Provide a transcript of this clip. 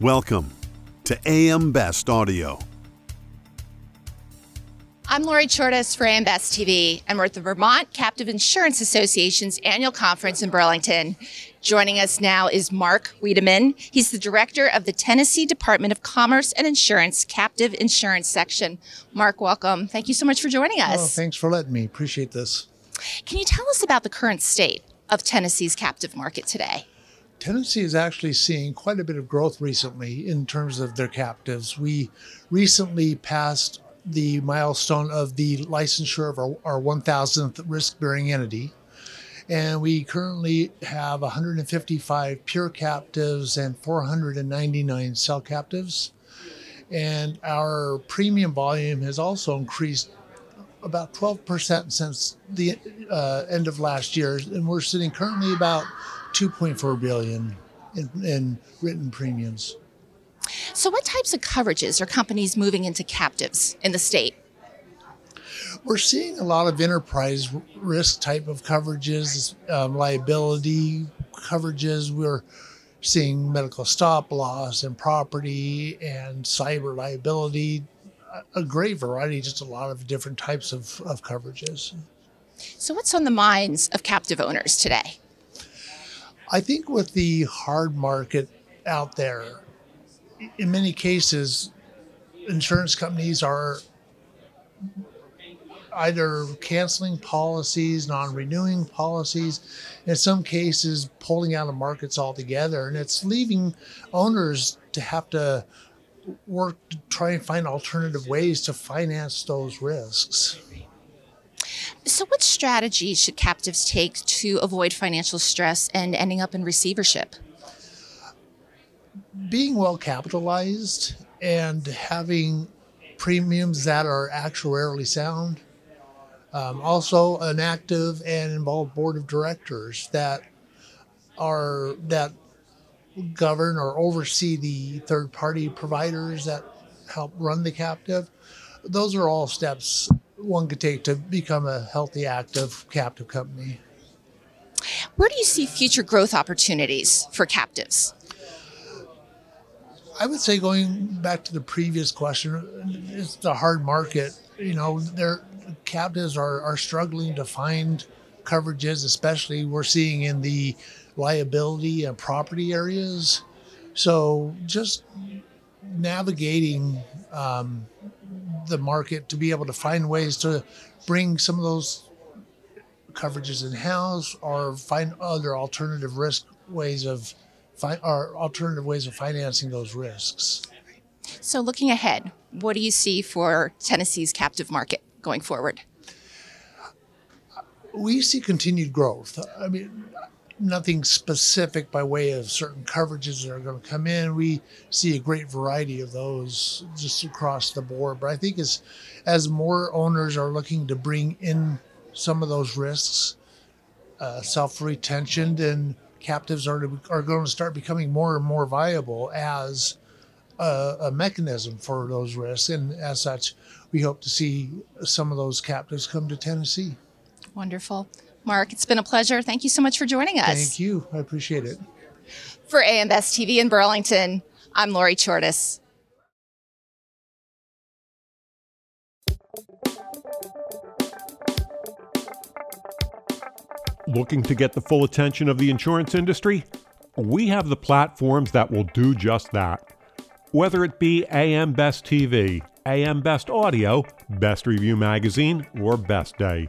Welcome to AM Best Audio. I'm Lori Chordas for AM Best TV, and we're at the Vermont Captive Insurance Association's annual conference in Burlington. Joining us now is Mark Wiedeman. He's the director of the Tennessee Department of Commerce and Insurance Captive Insurance Section. Mark, welcome. Thank you so much for joining us. Oh, thanks for letting me. Appreciate this. Can you tell us about the current state of Tennessee's captive market today? Tennessee is actually seeing quite a bit of growth recently in terms of their captives. We recently passed the milestone of the licensure of our, our 1000th risk bearing entity. And we currently have 155 pure captives and 499 cell captives. And our premium volume has also increased about 12% since the uh, end of last year. And we're sitting currently about 2.4 billion in, in written premiums. So, what types of coverages are companies moving into captives in the state? We're seeing a lot of enterprise risk type of coverages, um, liability coverages. We're seeing medical stop loss and property and cyber liability, a great variety, just a lot of different types of, of coverages. So, what's on the minds of captive owners today? I think with the hard market out there, in many cases, insurance companies are either canceling policies, non renewing policies, in some cases, pulling out of markets altogether. And it's leaving owners to have to work to try and find alternative ways to finance those risks. So, what strategies should captives take to avoid financial stress and ending up in receivership? Being well capitalized and having premiums that are actuarially sound. Um, also, an active and involved board of directors that are that govern or oversee the third party providers that help run the captive. Those are all steps one could take to become a healthy, active captive company. Where do you see future growth opportunities for captives? I would say going back to the previous question, it's the hard market. You know, their captives are, are struggling to find coverages, especially we're seeing in the liability and property areas. So just navigating um, the market to be able to find ways to bring some of those coverages in house or find other alternative risk ways of fi- or alternative ways of financing those risks. So, looking ahead, what do you see for Tennessee's captive market going forward? We see continued growth. I mean, nothing specific by way of certain coverages that are going to come in. We see a great variety of those just across the board. But I think as as more owners are looking to bring in some of those risks, uh, self retention, and captives are to, are going to start becoming more and more viable as a, a mechanism for those risks. And as such, we hope to see some of those captives come to Tennessee. Wonderful. Mark, it's been a pleasure. Thank you so much for joining us. Thank you. I appreciate it. For AM Best TV in Burlington, I'm Lori Chordas. Looking to get the full attention of the insurance industry? We have the platforms that will do just that. Whether it be AM Best TV, AM Best Audio, Best Review Magazine, or Best Day.